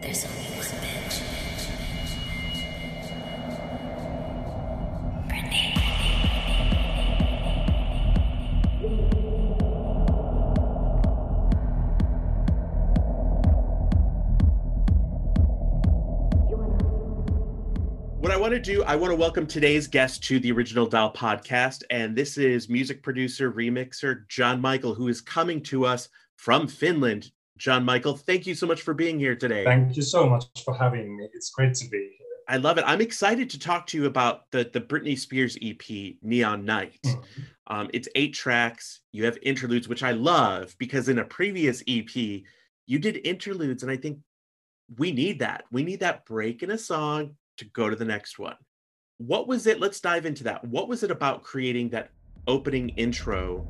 There's only bitch. What I want to do, I want to welcome today's guest to the Original Doll podcast. And this is music producer, remixer Jon Mikael, who is coming to us from Finland. Jon Mikael, thank you so much for being here today. Thank you so much for having me. It's great to be here. I love it. I'm excited to talk to you about the, the Britney Spears EP, Neon Night. Mhm. Um, it's eight tracks. You have interludes, which I love because in a previous EP, you did interludes. And I think we need that. We need that break in a song to go to the next one. What was it? Let's dive into that. What was it about creating that opening intro?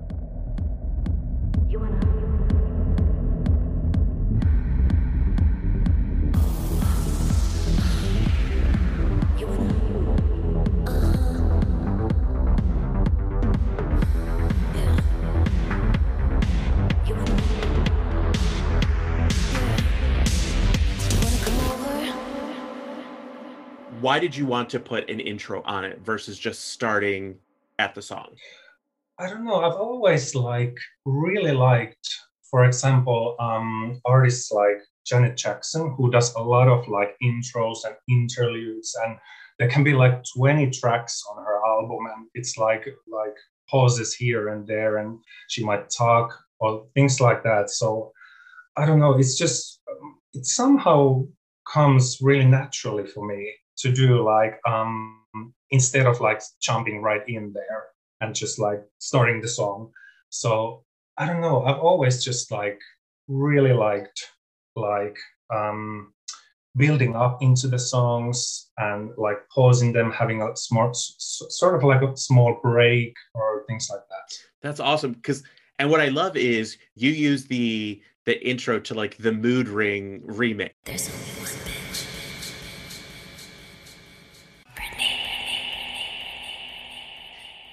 Why did you want to put an intro on it versus just starting at the song? I don't know. I've always like really liked, for example, um, artists like Janet Jackson, who does a lot of like intros and interludes, and there can be like 20 tracks on her album, and it's like like pauses here and there, and she might talk or things like that. So I don't know. It's just um, it somehow comes really naturally for me to do like um instead of like jumping right in there and just like starting the song. So I don't know. I've always just like really liked like um building up into the songs and like pausing them, having a smart s- sort of like a small break or things like that. That's awesome. Because and what I love is you use the the intro to like the mood ring remix. There's only one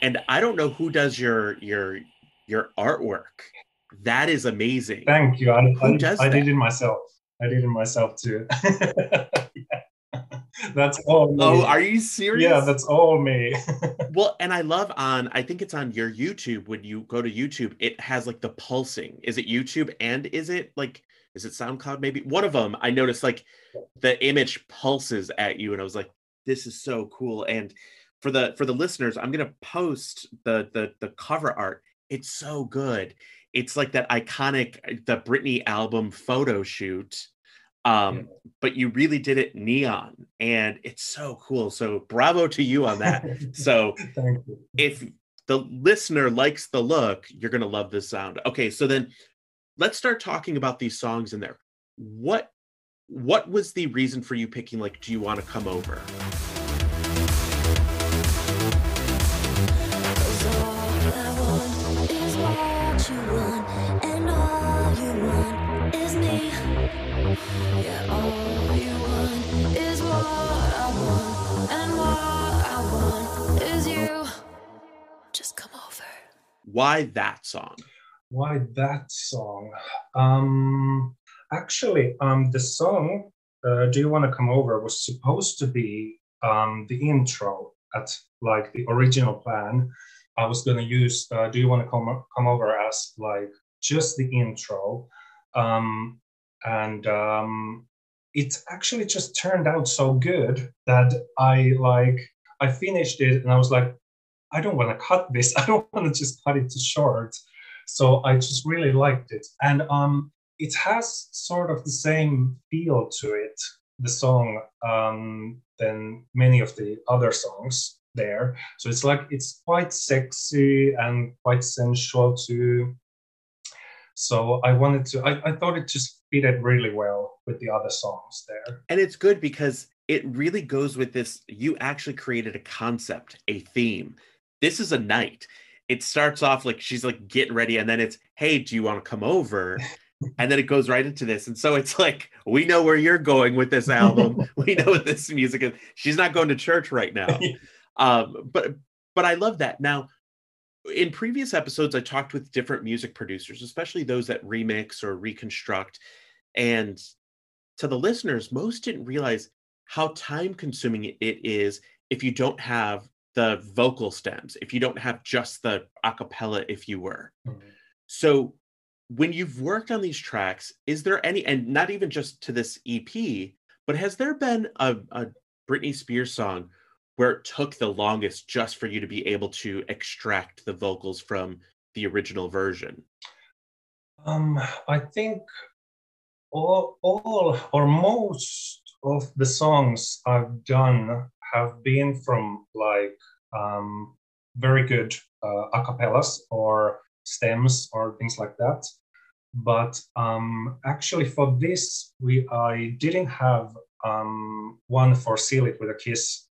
And I don't know who does your your your artwork. That is amazing. Thank you. I, Who I, does I did that? it myself. I did it myself too. Yeah. That's all me. Oh, are you serious? yeah, that's all me. well, and I love on I think it's on your YouTube when you go to YouTube, it has like the pulsing. Is it YouTube and is it like is it SoundCloud maybe? One of them I noticed like the image pulses at you and I was like this is so cool and for the for the listeners, I'm going to post the the the cover art. It's so good. It's like that iconic the Britney album photo shoot. Um Yeah. but you really did it neon and it's so cool. So bravo to you on that. So Thank you. if the listener likes the look, you're going to love this sound. Okay, so then let's start talking about these songs in there. What what was the reason for you picking like do you want to come over? Why that song? Why that song? Um, actually, um, the song uh, "Do You Want to Come Over" was supposed to be um, the intro at like the original plan. I was going to use uh, "Do You Want to Come Come Over" as like just the intro, um, and um, it actually just turned out so good that I like I finished it and I was like, I don't want to cut this. I don't want to just cut it to short. So I just really liked it. And um, it has sort of the same feel to it, the song, um, than many of the other songs there. So it's like it's quite sexy and quite sensual too. So I wanted to, I, I thought it just fitted really well with the other songs there. And it's good because it really goes with this you actually created a concept, a theme. This is a night. It starts off like she's like getting ready and then it's hey, do you want to come over? and then it goes right into this and so it's like we know where you're going with this album we know what this music is she's not going to church right now um but but i love that now in previous episodes i talked with different music producers especially those that remix or reconstruct and to the listeners, most didn't realize how time consuming it is if you don't have the vocal stems, if you don't have just the acapella, if you were. Mm-hmm. So when you've worked on these tracks, is there any, and not even just to this EP, but has there been a, a Britney Spears song where it took the longest just for you to be able to extract the vocals from the original version? Um, I think all, all or most of the songs I've done have been from like um, very good uh, acapellas or stems or things like that. But um, actually, for this, we I didn't have um, one for "Seal It with a Kiss,"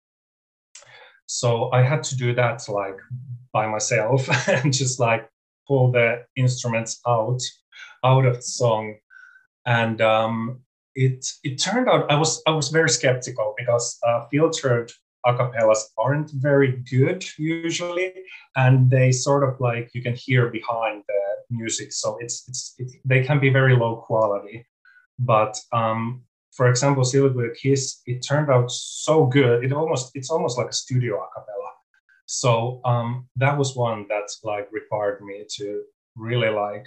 so I had to do that like by myself and just like pull the instruments out out of the song. And um, it it turned out I was I was very skeptical because uh, filtered acapellas aren't very good usually, and they sort of like you can hear behind the music, so it's it's it, they can be very low quality. But um, for example, "Seal It with a Kiss," it turned out so good. It almost it's almost like a studio acapella. So um, that was one that like required me to really like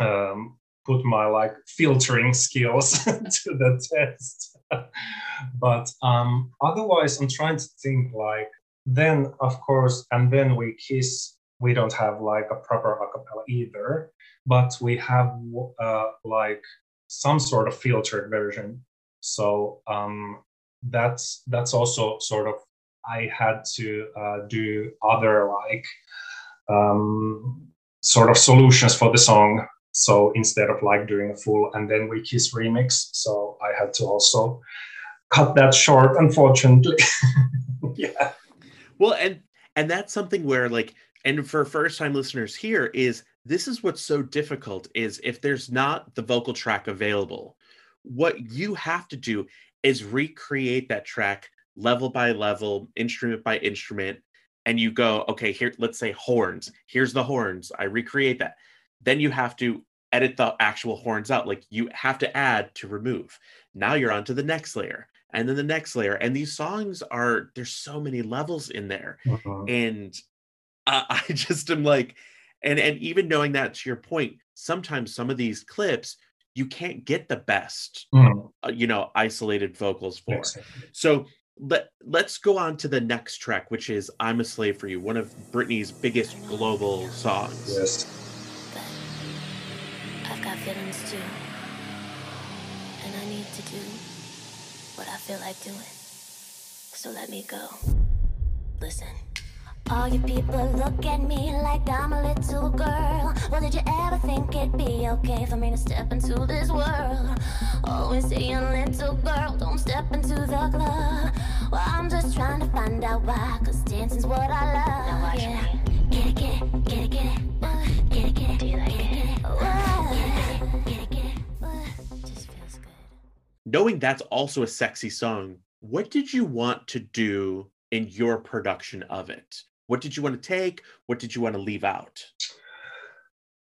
um, put my like filtering skills to the test. but um, otherwise, I'm trying to think like then, of course, and then we kiss. We don't have like a proper acapella either, but we have uh, like some sort of filtered version. So um, that's that's also sort of I had to uh, do other like um, sort of solutions for the song so instead of like doing a full and then we kiss remix, so I had to also cut that short, unfortunately. yeah. Well, and and that's something where like and for first time listeners here is this is what's so difficult is if there's not the vocal track available what you have to do is recreate that track level by level instrument by instrument and you go okay here let's say horns here's the horns i recreate that then you have to edit the actual horns out. Like you have to add to remove. Now you're on to the next layer and then the next layer. And these songs are, there's so many levels in there. Uh-huh. And I, I just am like, and and even knowing that to your point, sometimes some of these clips you can't get the best, mm. uh, you know, isolated vocals for. So let let's go on to the next track, which is "I'm a Slave for You," one of Britney's biggest global songs. Yes got feelings too. And I need to do what I feel like doing. So let me go. Listen. All you people look at me like I'm a little girl. Well, did you ever think it'd be okay for me to step into this world? Always saying, little girl, don't step into the club. Well, I'm just trying to find out why, cause dancing's what I love. Now watch yeah. me. Knowing that's also a sexy song, what did you want to do in your production of it? What did you want to take? What did you want to leave out?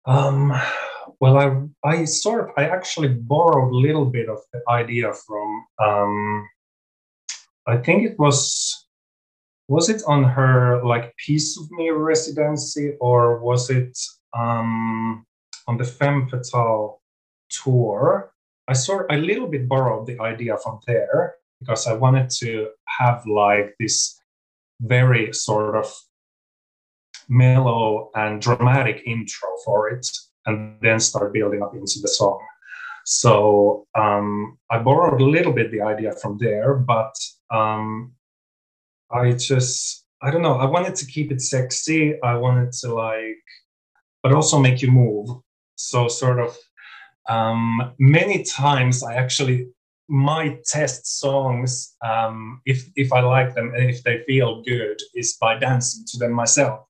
Um, well, I I sort of I actually borrowed a little bit of the idea from um, I think it was was it on her like piece of me residency or was it um, on the Femme Fatale tour, I sort I little bit borrowed the idea from there because I wanted to have like this very sort of mellow and dramatic intro for it and then start building up into the song. So um, I borrowed a little bit the idea from there, but um, I just I don't know. I wanted to keep it sexy. I wanted to like but also make you move. So, sort of, um, many times I actually might test songs um, if if I like them and if they feel good is by dancing to them myself.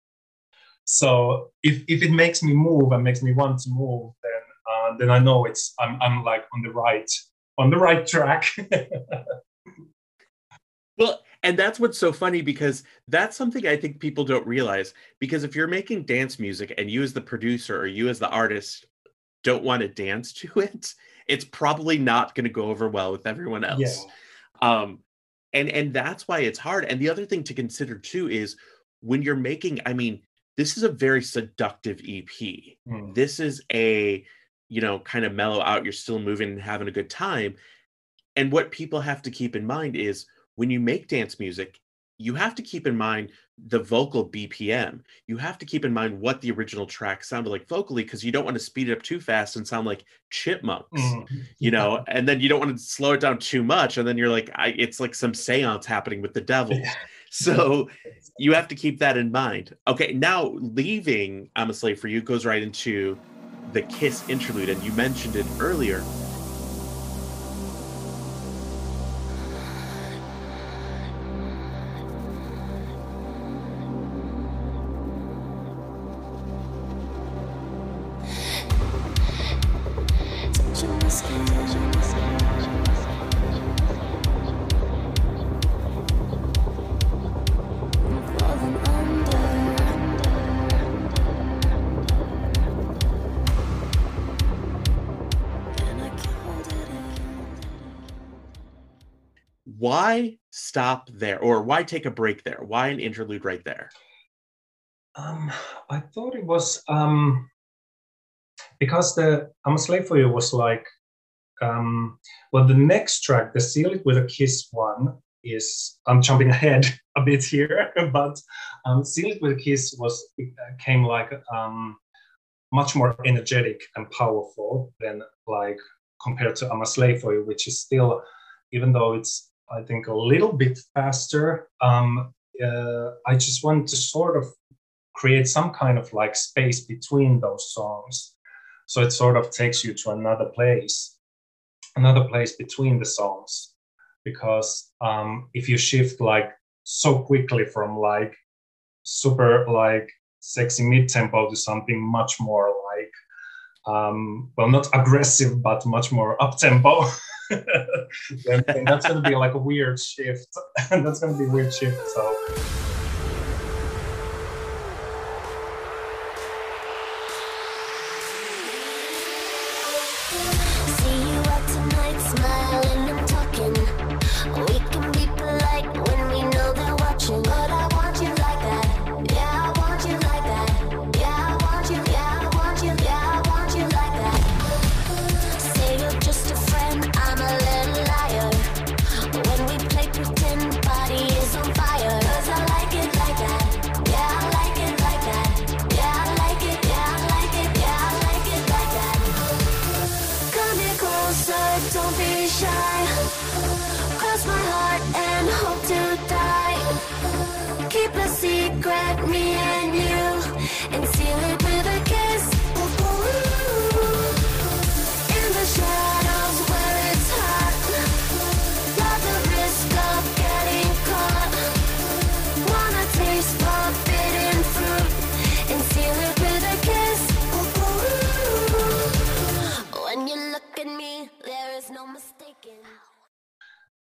So if if it makes me move and makes me want to move, then uh, then I know it's I'm I'm like on the right on the right track. well, and that's what's so funny because that's something I think people don't realize. Because if you're making dance music and you as the producer or you as the artist don't want to dance to it, it's probably not going to go over well with everyone else. Yeah. Um, and and that's why it's hard. And the other thing to consider too is when you're making, I mean, this is a very seductive EP. Mm. This is a, you know, kind of mellow out, you're still moving and having a good time. And what people have to keep in mind is when you make dance music, you have to keep in mind the vocal BPM. You have to keep in mind what the original track sounded like vocally because you don't want to speed it up too fast and sound like chipmunks, Mm. you know, and then you don't want to slow it down too much. And then you're like, I, it's like some seance happening with the devil. Yeah. So you have to keep that in mind. Okay, now leaving I'm a Slave for You goes right into the Kiss interlude, and you mentioned it earlier. Stop there, or why take a break there? Why an interlude right there? Um, I thought it was um, because the I'm a Slave for You was like, um, well, the next track, the Seal It with a Kiss one, is I'm jumping ahead a bit here, but um, Seal It with a Kiss was uh, came like um, much more energetic and powerful than like compared to I'm a Slave for You, which is still, even though it's I think a little bit faster. Um, uh, I just want to sort of create some kind of like space between those songs so it sort of takes you to another place another place between the songs because um, if you shift like so quickly from like super like sexy mid tempo to something much more like um, well not aggressive but much more up tempo that's going to be like a weird shift. That's going to be a weird shift so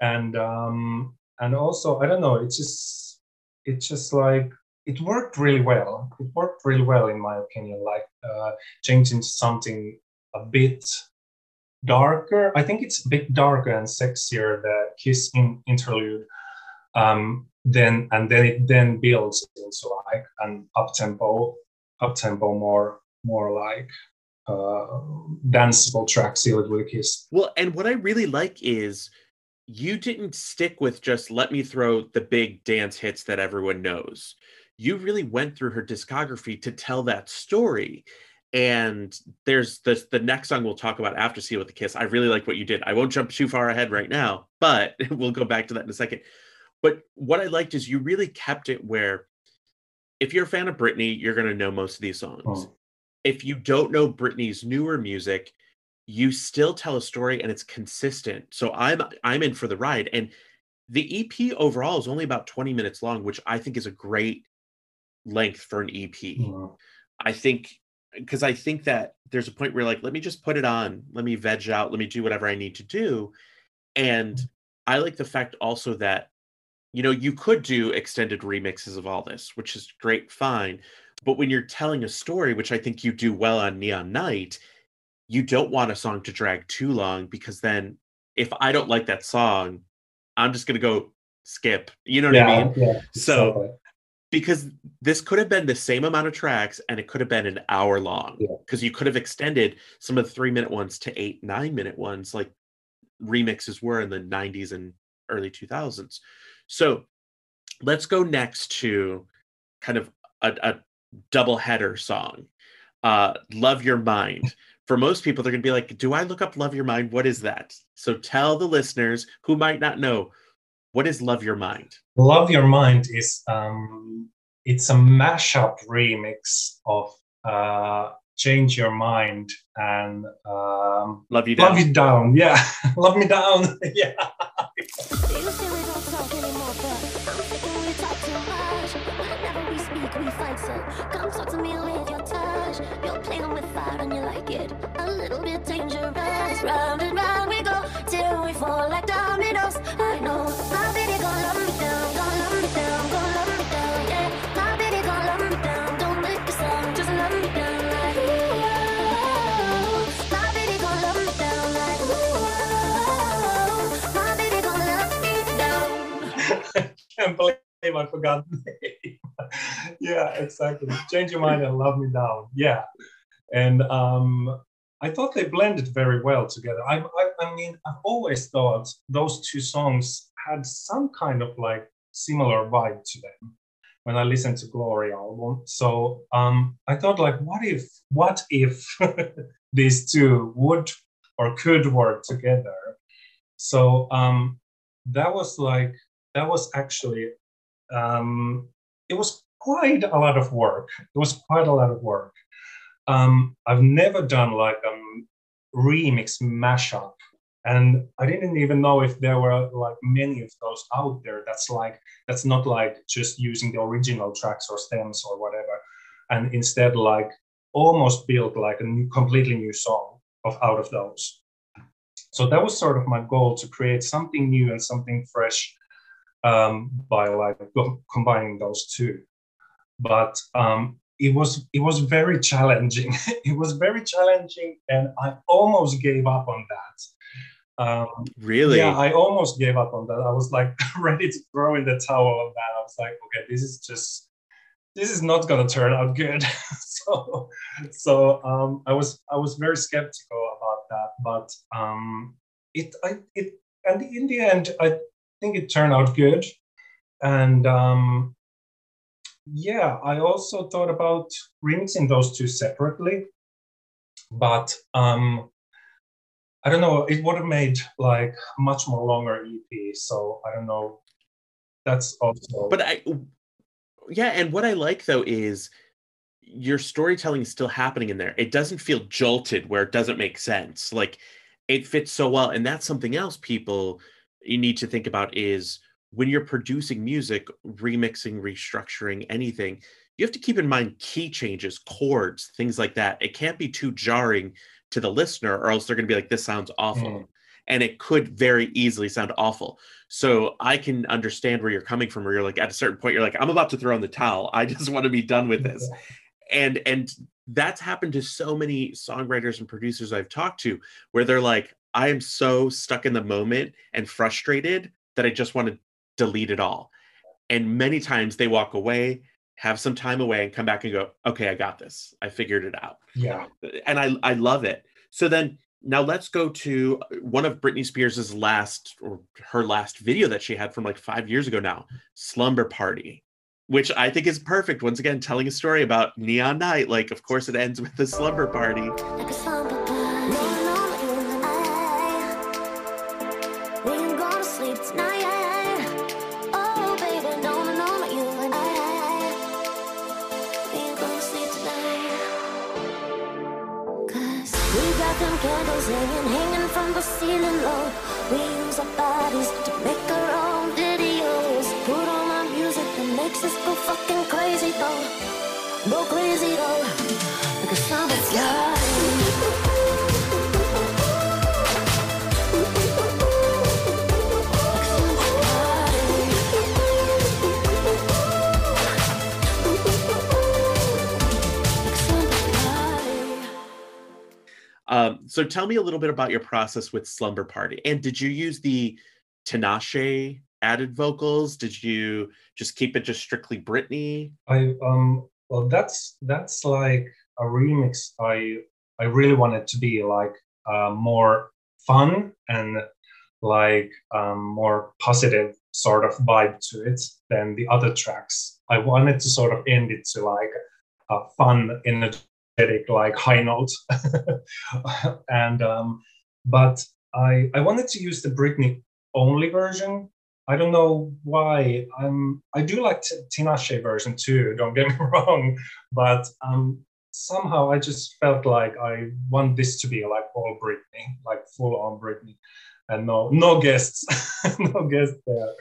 and um and also i don't know it's just it's just like it worked really well. It worked really well in my opinion like uh changing to something a bit darker. I think it's a bit darker and sexier the kiss in interlude um then and then it then builds into like an up tempo up tempo more more like uh danceable track seal it with a kiss Well, and what I really like is you didn't stick with just let me throw the big dance hits that everyone knows. You really went through her discography to tell that story. And there's the the next song we'll talk about after See with the Kiss. I really like what you did. I won't jump too far ahead right now, but we'll go back to that in a second. But what I liked is you really kept it where if you're a fan of Britney, you're going to know most of these songs. Oh. If you don't know Britney's newer music, you still tell a story and it's consistent. So I'm I'm in for the ride. And the EP overall is only about 20 minutes long, which I think is a great length for an EP. Mm. I think because I think that there's a point where like, let me just put it on, let me veg out, let me do whatever I need to do. And I like the fact also that, you know, you could do extended remixes of all this, which is great, fine. But when you're telling a story, which I think you do well on Neon Night, you don't want a song to drag too long because then if I don't like that song, I'm just gonna go skip. You know what I mean? yeah, So- exactly. because this could have been the same amount of tracks and it could have been an hour long Yeah. because you could have extended some of the three minute ones to eight nine minute ones like remixes were in the 90s and early 2000s so let's go next to kind of a, a double header song uh love your mind for most people they're gonna be like do i look up love your mind what is that so tell the listeners who might not know what is love your mind Love Your Mind is um it's a mashup remix of uh Change Your Mind and um love you down Love You Down. Yeah. Love Me Down. yeah. You're playing with fire and you like it. A little bit dangerous. Round and round we go till we fall like dominoes. I know my baby gon' love me down, love me down, gon' love me down. Yeah, my baby love me down. Don't make a sound, just love me down love me down love me down. Can't believe I forgot the name. yeah, exactly. Change Your Mind and Love Me Down. Yeah. And um I thought they blended very well together. I, I, I mean, I've always thought those two songs had some kind of like similar vibe to them when I listened to Glory album. So um, I thought like, what if, what if these two would or could work together? So um, that was like, that was actually, um, it was quite a lot of work. It was quite a lot of work. Um, I've never done like a remix mashup and i didn't even know if there were like many of those out there that's like that's not like just using the original tracks or stems or whatever and instead like almost build like a new, completely new song of out of those so that was sort of my goal to create something new and something fresh um, by like combining those two but um, it was it was very challenging it was very challenging and i almost gave up on that um, Really? yeah, I almost gave up on that. I was like ready to throw in the towel on that. I was like, okay, this is just this is not gonna turn out good. so so um, I was I was very skeptical about that, but um, it I it and in the end I think it turned out good. And um, yeah, I also thought about remixing those two separately, but um, I don't know. It would have made like much more longer EP. So I don't know. That's also. but I, yeah, and what I like though is your storytelling is still happening in there. It doesn't feel jolted where it doesn't make sense. Like it fits so well, and that's something else people you need to think about is when you're producing music, remixing, restructuring anything. You have to keep in mind key changes, chords, things like that. It can't be too jarring to the listener, or else they're going to be like, "This sounds awful." Mm. and it could very easily sound awful. So I can understand where you're coming from. Where you're like, at a certain point, you're like, I'm about to throw in the towel. I just want to be done with this. And and that's happened to so many songwriters and producers I've talked to, where they're like, I am so stuck in the moment and frustrated that I just want to delete it all. And many times they walk away, have some time away, and come back and go, okay, I got this. I figured it out yeah. and I I love it. So then now let's go to uh, one of Britney Spears's last or her last video that she had from like five years ago now, Slumber Party, which I think is perfect. Once again, telling a story about neon night. Like, of course, it ends with the slumber party. Like Um, So tell me a little bit about your process with Slumber Party. And did you use the Tinashe added vocals? Did you just keep it just strictly Britney? I um well that's that's like a remix I I really wanted to be like uh, more fun and like um, more positive sort of vibe to it than the other tracks. I wanted to sort of end it to like a fun, energetic, like high note. and um, but I I wanted to use the Britney only version. I don't know why. I'm I do like Tinashe version too. Don't get me wrong, but um, somehow I just felt like I want this to be like all Britney, like full on Britney, and no no guests, no guests there.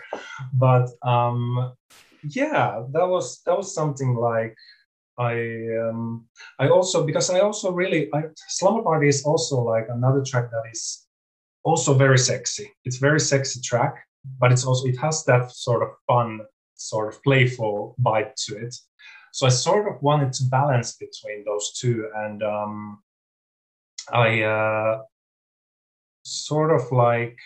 But um, yeah, that was that was something like I um, I also because I also really I, Slumber Party is also like another track that is also very sexy. It's very sexy track, but it's also it has that sort of fun, sort of playful vibe to it. So I sort of wanted to balance between those two, and um, I uh, sort of like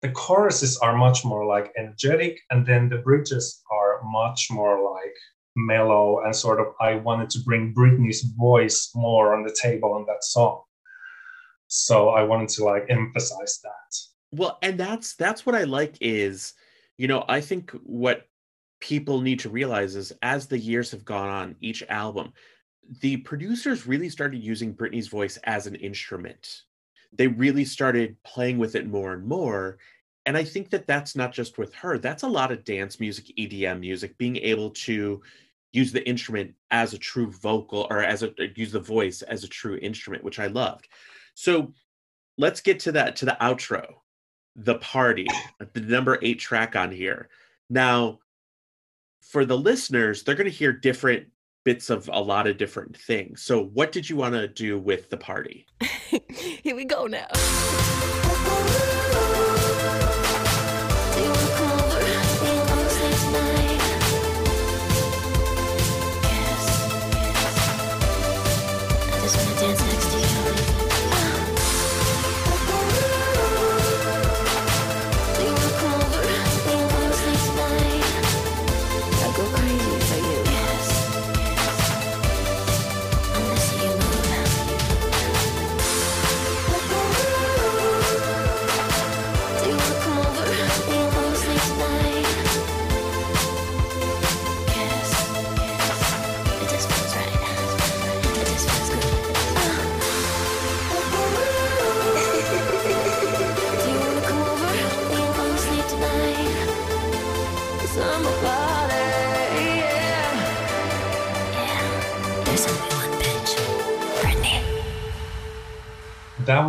the choruses are much more like energetic, and then the bridges are much more like mellow and sort of I wanted to bring Britney's voice more on the table on that song. So I wanted to like emphasize that. Well, and that's that's what I like is, you know, I think what people need to realize is as the years have gone on, each album, the producers really started using Britney's voice as an instrument. They really started playing with it more and more. And I think that that's not just with her, that's a lot of dance music, EDM music, being able to use the instrument as a true vocal or as a use the voice as a true instrument, which I loved. So let's get to that to the outro, the party, the number eight track on here. Now, for the listeners, they're going to hear different bits of a lot of different things. So, what did you want to do with the party? Here we go now.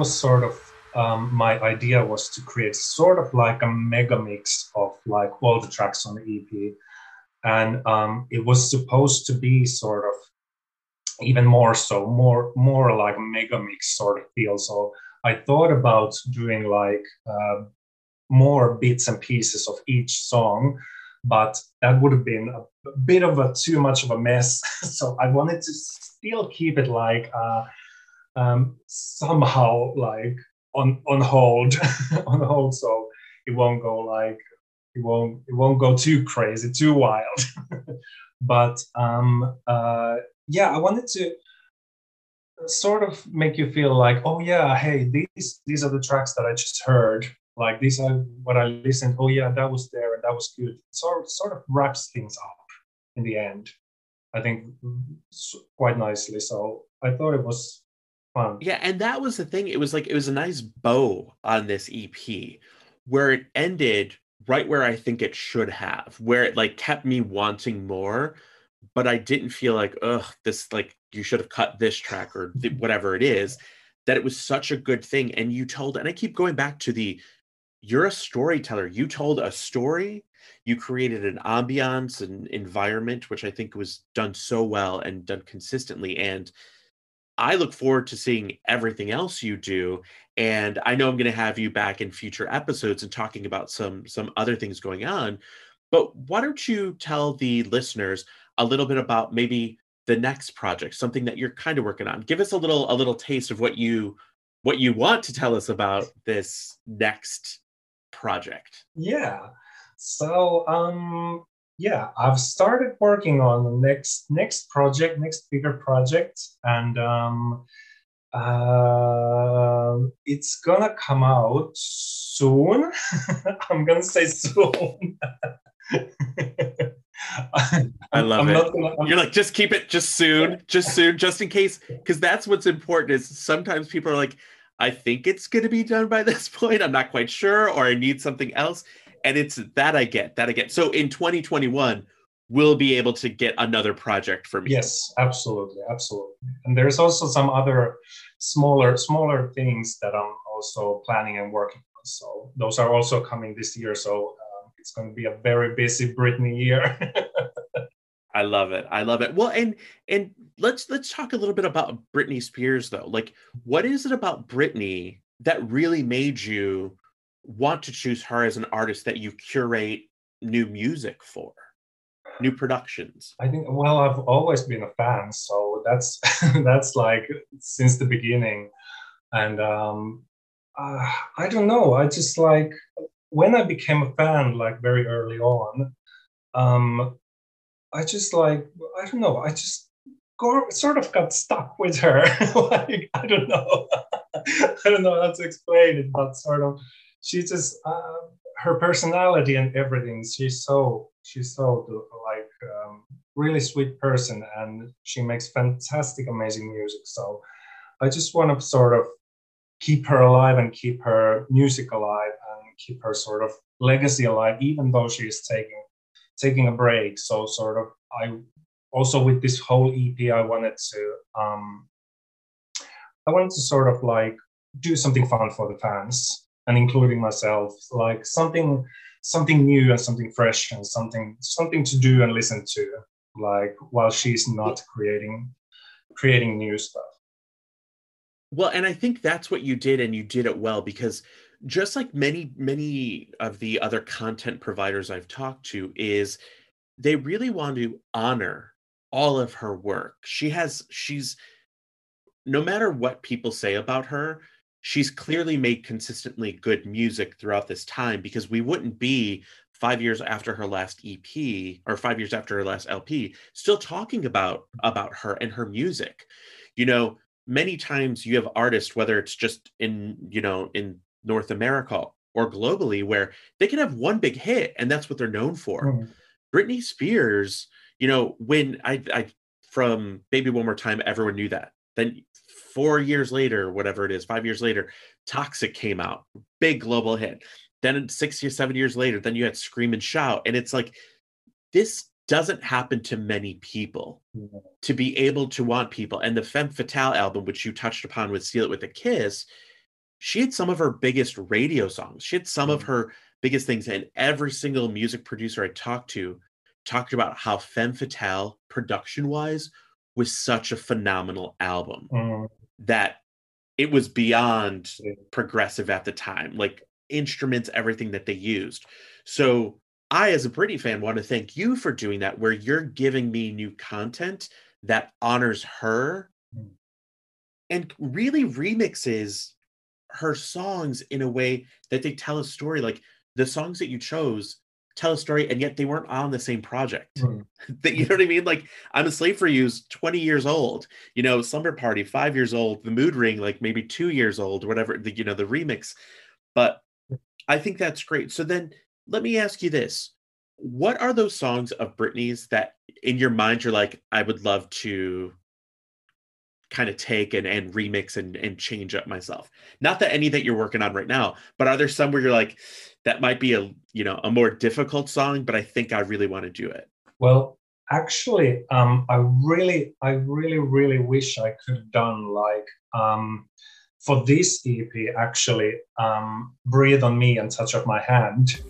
Was sort of um, my idea was to create sort of like a mega mix of like all the tracks on the EP, and um, it was supposed to be sort of even more so, more more like mega mix sort of feel. So I thought about doing like uh, more bits and pieces of each song, but that would have been a bit of a too much of a mess. so I wanted to still keep it like. Uh, um, somehow like on on hold on hold so it won't go like it won't it won't go too crazy too wild. But um uh yeah i wanted to sort of make you feel like oh yeah hey these these are the tracks that i just heard. Like these are what i listened oh yeah that was there and that was good. Sort sort of wraps things up in the end i think quite nicely. So i thought it was fun. Yeah, and that was the thing. It was like it was a nice bow on this EP where it ended right where I think it should have, where it like kept me wanting more, but I didn't feel like, ugh, this like you should have cut this track or th- whatever it is. That it was such a good thing. And you told, and I keep going back to the you're a storyteller. You told a story, you created an ambiance and environment, which I think was done so well and done consistently. And I look forward to seeing everything else you do. And I know I'm going to have you back in future episodes and talking about some some other things going on. But why don't you tell the listeners a little bit about maybe the next project, something that you're kind of working on. Give us a little a little taste of what you what you want to tell us about this next project. Yeah. So um yeah, I've started working on the next next project, next bigger project, and um uh, it's gonna come out soon. I'm gonna say soon. I love I'm it. Gonna, You're like, just keep it just soon, just soon, just in case, because that's what's important. Is sometimes people are like, I think it's going to be done by this point. I'm not quite sure, or I need something else. And it's that I get, that I get. So in 2021, we'll be able to get another project from you. Yes, absolutely, absolutely. And there's also some other smaller, smaller things that I'm also planning and working on. So those are also coming this year. So uh, it's going to be a very busy Britney year. I love it. I love it. Well, and and let's let's talk a little bit about Britney Spears though. Like what is it about Britney that really made you want to choose her as an artist that you curate new music for? New productions? I think well, I've always been a fan, so that's that's like since the beginning. And um uh, I don't know, I just like when I became a fan like very early on, um I just like I don't know. I just sort of got stuck with her. like I don't know. I don't know how to explain it, but sort of she just uh, her personality and everything. She's so she's so like um, really sweet person, and she makes fantastic, amazing music. So I just want to sort of keep her alive and keep her music alive and keep her sort of legacy alive, even though she is taking taking a break. So sort of I also with this whole EP, I wanted to um, I wanted to sort of like do something fun for the fans and including myself, like something something new and something fresh and something something to do and listen to, like while she's not creating creating new stuff. Well, and I think that's what you did, and you did it well because just like many many of the other content providers I've talked to is they really want to honor all of her work. She has she's no matter what people say about her, she's clearly made consistently good music throughout this time because we wouldn't be 5 years after her last EP or 5 years after her last LP still talking about about her and her music. You know, many times you have artists whether it's just in, you know, in North America or globally where they can have one big hit and that's what they're known for. Mm. Britney Spears, you know, when I, I from Baby One More Time, everyone knew that. Then four years later, whatever it is, five years later, Toxic came out, big global hit. Then six years, seven years later, then you had Scream and Shout. And it's like, this doesn't happen to many people to be able to want people. And the Femme Fatale album, which you touched upon with Seal It With a Kiss, she had some of her biggest radio songs. She had some of mm. her biggest things. And every single music producer I talked to talked about how Femme Fatale, production wise, was such a phenomenal album mm. that it was beyond progressive at the time, like instruments, everything that they used. So I, as a Britney fan, want to thank you for doing that, where you're giving me new content that honors her mm. and really remixes her songs in a way that they tell a story. Like the songs that you chose tell a story, and yet they weren't on the same project. Mm. that you know what I mean? Like I'm a slave for you's 20 years old, you know, Slumber Party, five years old, the mood ring, like maybe two years old, whatever, the you know, the remix. But I think that's great. So then let me ask you this. What are those songs of Britney's that in your mind you're like, I would love to kind of take and, and remix and, and change up myself. Not that any that you're working on right now but are there some where you're like that might be a you know a more difficult song but i think i really want to do it well actually um i really i really really wish i could have done like um for this ep actually um breathe on me and touch of my hand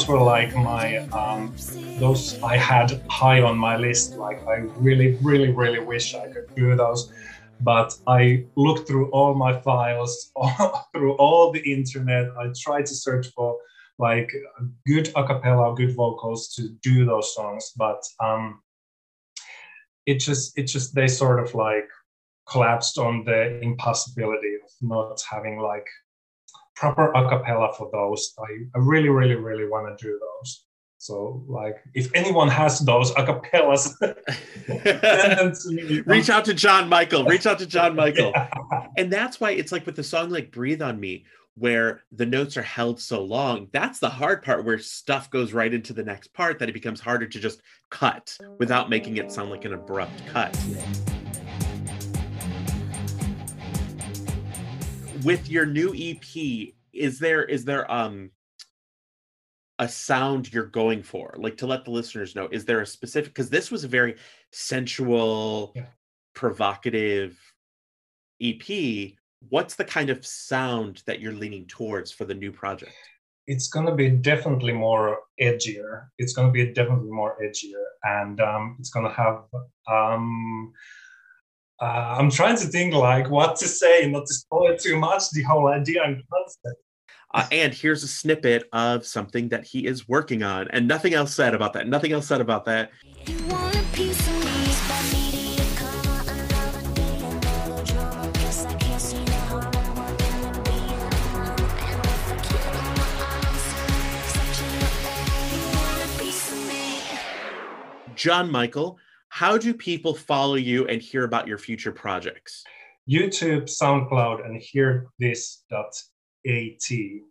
those were like my um, those I had high on my list. Like I really, really, really wish I could do those, but I looked through all my files, all, through all the internet. I tried to search for like good acapella, good vocals to do those songs, but um, it just it just they sort of like collapsed on the impossibility of not having like proper acapella for those. I, I really, really, really want to do those. So, like, if anyone has those acapellas, send them to me. Reach out to Jon Mikael. Reach out to Jon Mikael. yeah. And that's why it's like with the song like Breathe on Me, where the notes are held so long. That's the hard part where stuff goes right into the next part that it becomes harder to just cut without making it sound like an abrupt cut. With your new EP, is there is there um a sound you're going for? Like to let the listeners know, is there a specific because this was a very sensual, yeah. provocative EP. What's the kind of sound that you're leaning towards for the new project? It's going to be definitely more edgier. It's going to be definitely more edgier, and um, it's going to have um, uh, I'm trying to think like what to say, not to spoil too much the whole idea and concept. Uh, and here's a snippet of something that he is working on, and nothing else said about that. Nothing else said about that. Jon Mikael, how do people follow you and hear about your future projects? YouTube, SoundCloud, and hearthis.at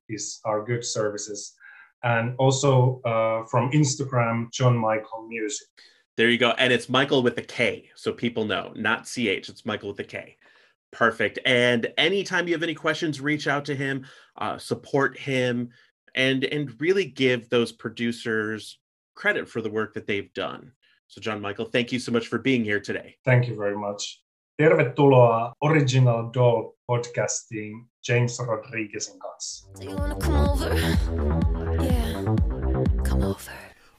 is our good services. And also uh, from Instagram, Jon Mikael Music. There you go. And it's Mikael with a K, so people know, not CH. It's Mikael with a K. Perfect. And anytime you have any questions, reach out to him, uh, support him, and and really give those producers credit for the work that they've done. So Jon Mikael, thank you so much for being here today. Thank you very much. Tervetuloa Original Doll podcastiin James Rodriguezin kanssa. Do you want to come over? Yeah, come over.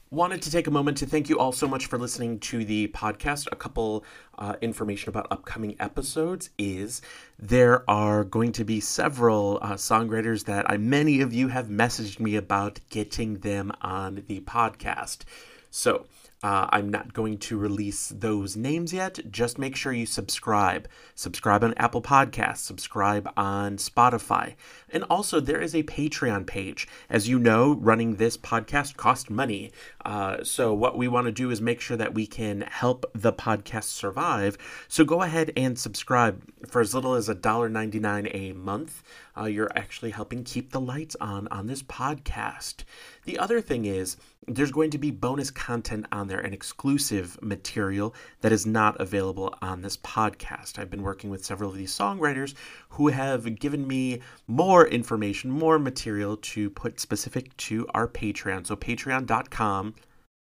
Wanted to take a moment to thank you all so much for listening to the podcast. A couple uh, information about upcoming episodes is there are going to be several uh, songwriters that I, many of you have messaged me about getting them on the podcast. So uh, I'm not going to release those names yet. Just make sure you subscribe. Subscribe on Apple Podcasts, subscribe on Spotify. And also, there is a Patreon page. As you know, running this podcast costs money. Uh, so, what we want to do is make sure that we can help the podcast survive. So, go ahead and subscribe for as little as $1.99 a month. Uh, you're actually helping keep the lights on on this podcast. The other thing is, there's going to be bonus content on there and exclusive material that is not available on this podcast. I've been working with several of these songwriters who have given me more information, more material to put specific to our Patreon. So patreon.com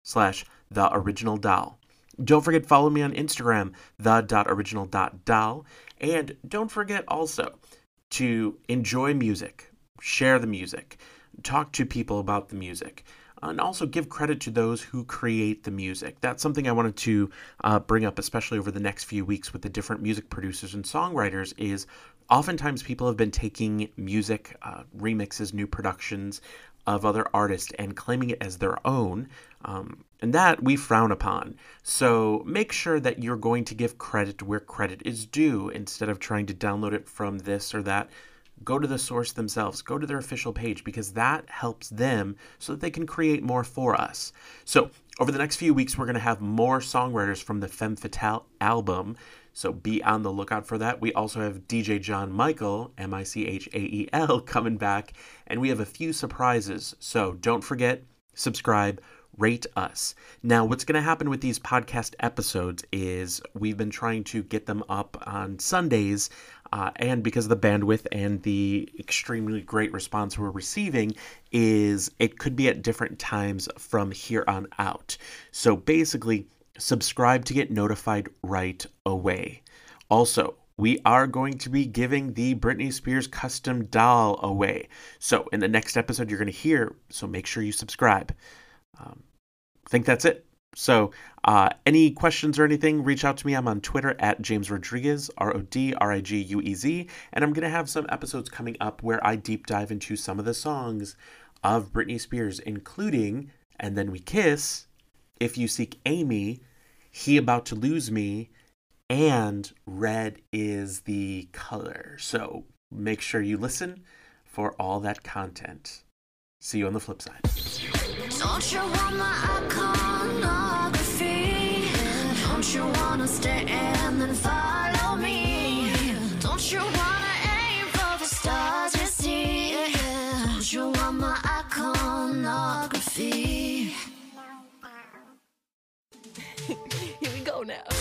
slash the original doll. Don't forget follow me on Instagram, the.original.doll. And don't forget also to enjoy music, share the music, talk to people about the music and also give credit to those who create the music. That's something I wanted to uh, bring up, especially over the next few weeks with the different music producers and songwriters. Is oftentimes people have been taking music uh, remixes, new productions of other artists, and claiming it as their own. Um, and that we frown upon. So make sure that you're going to give credit where credit is due instead of trying to download it from this or that go to the source themselves, go to their official page because that helps them so that they can create more for us. So, over the next few weeks, we're going to have more songwriters from the Femme Fatale album. So be on the lookout for that. We also have DJ John Michael, M I C H A E L, coming back, and we have a few surprises. So don't forget, subscribe, rate us. Now, what's going to happen with these podcast episodes is we've been trying to get them up on Sundays uh, and because of the bandwidth and the extremely great response we're receiving is it could be at different times from here on out so basically subscribe to get notified right away also we are going to be giving the Britney Spears custom doll away. So, in the next episode, you're going to hear, so make sure you subscribe. Um, I think that's it. So, uh, any questions or anything, reach out to me. I'm on Twitter at James Rodriguez, R O D R I G U E Z. And I'm going to have some episodes coming up where I deep dive into some of the songs of Britney Spears, including And Then We Kiss, If You Seek Amy, He About to Lose Me, and red is the color. So make sure you listen for all that content. See you on the flip side. Don't you want my iconography? Don't you wanna stay and then follow me? Don't you wanna aim for the stars you see? Don't you want my iconography? Here we go now.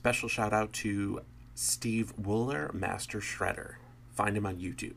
Special shout out to Steve Wooler, Master Shredder. Find him on YouTube.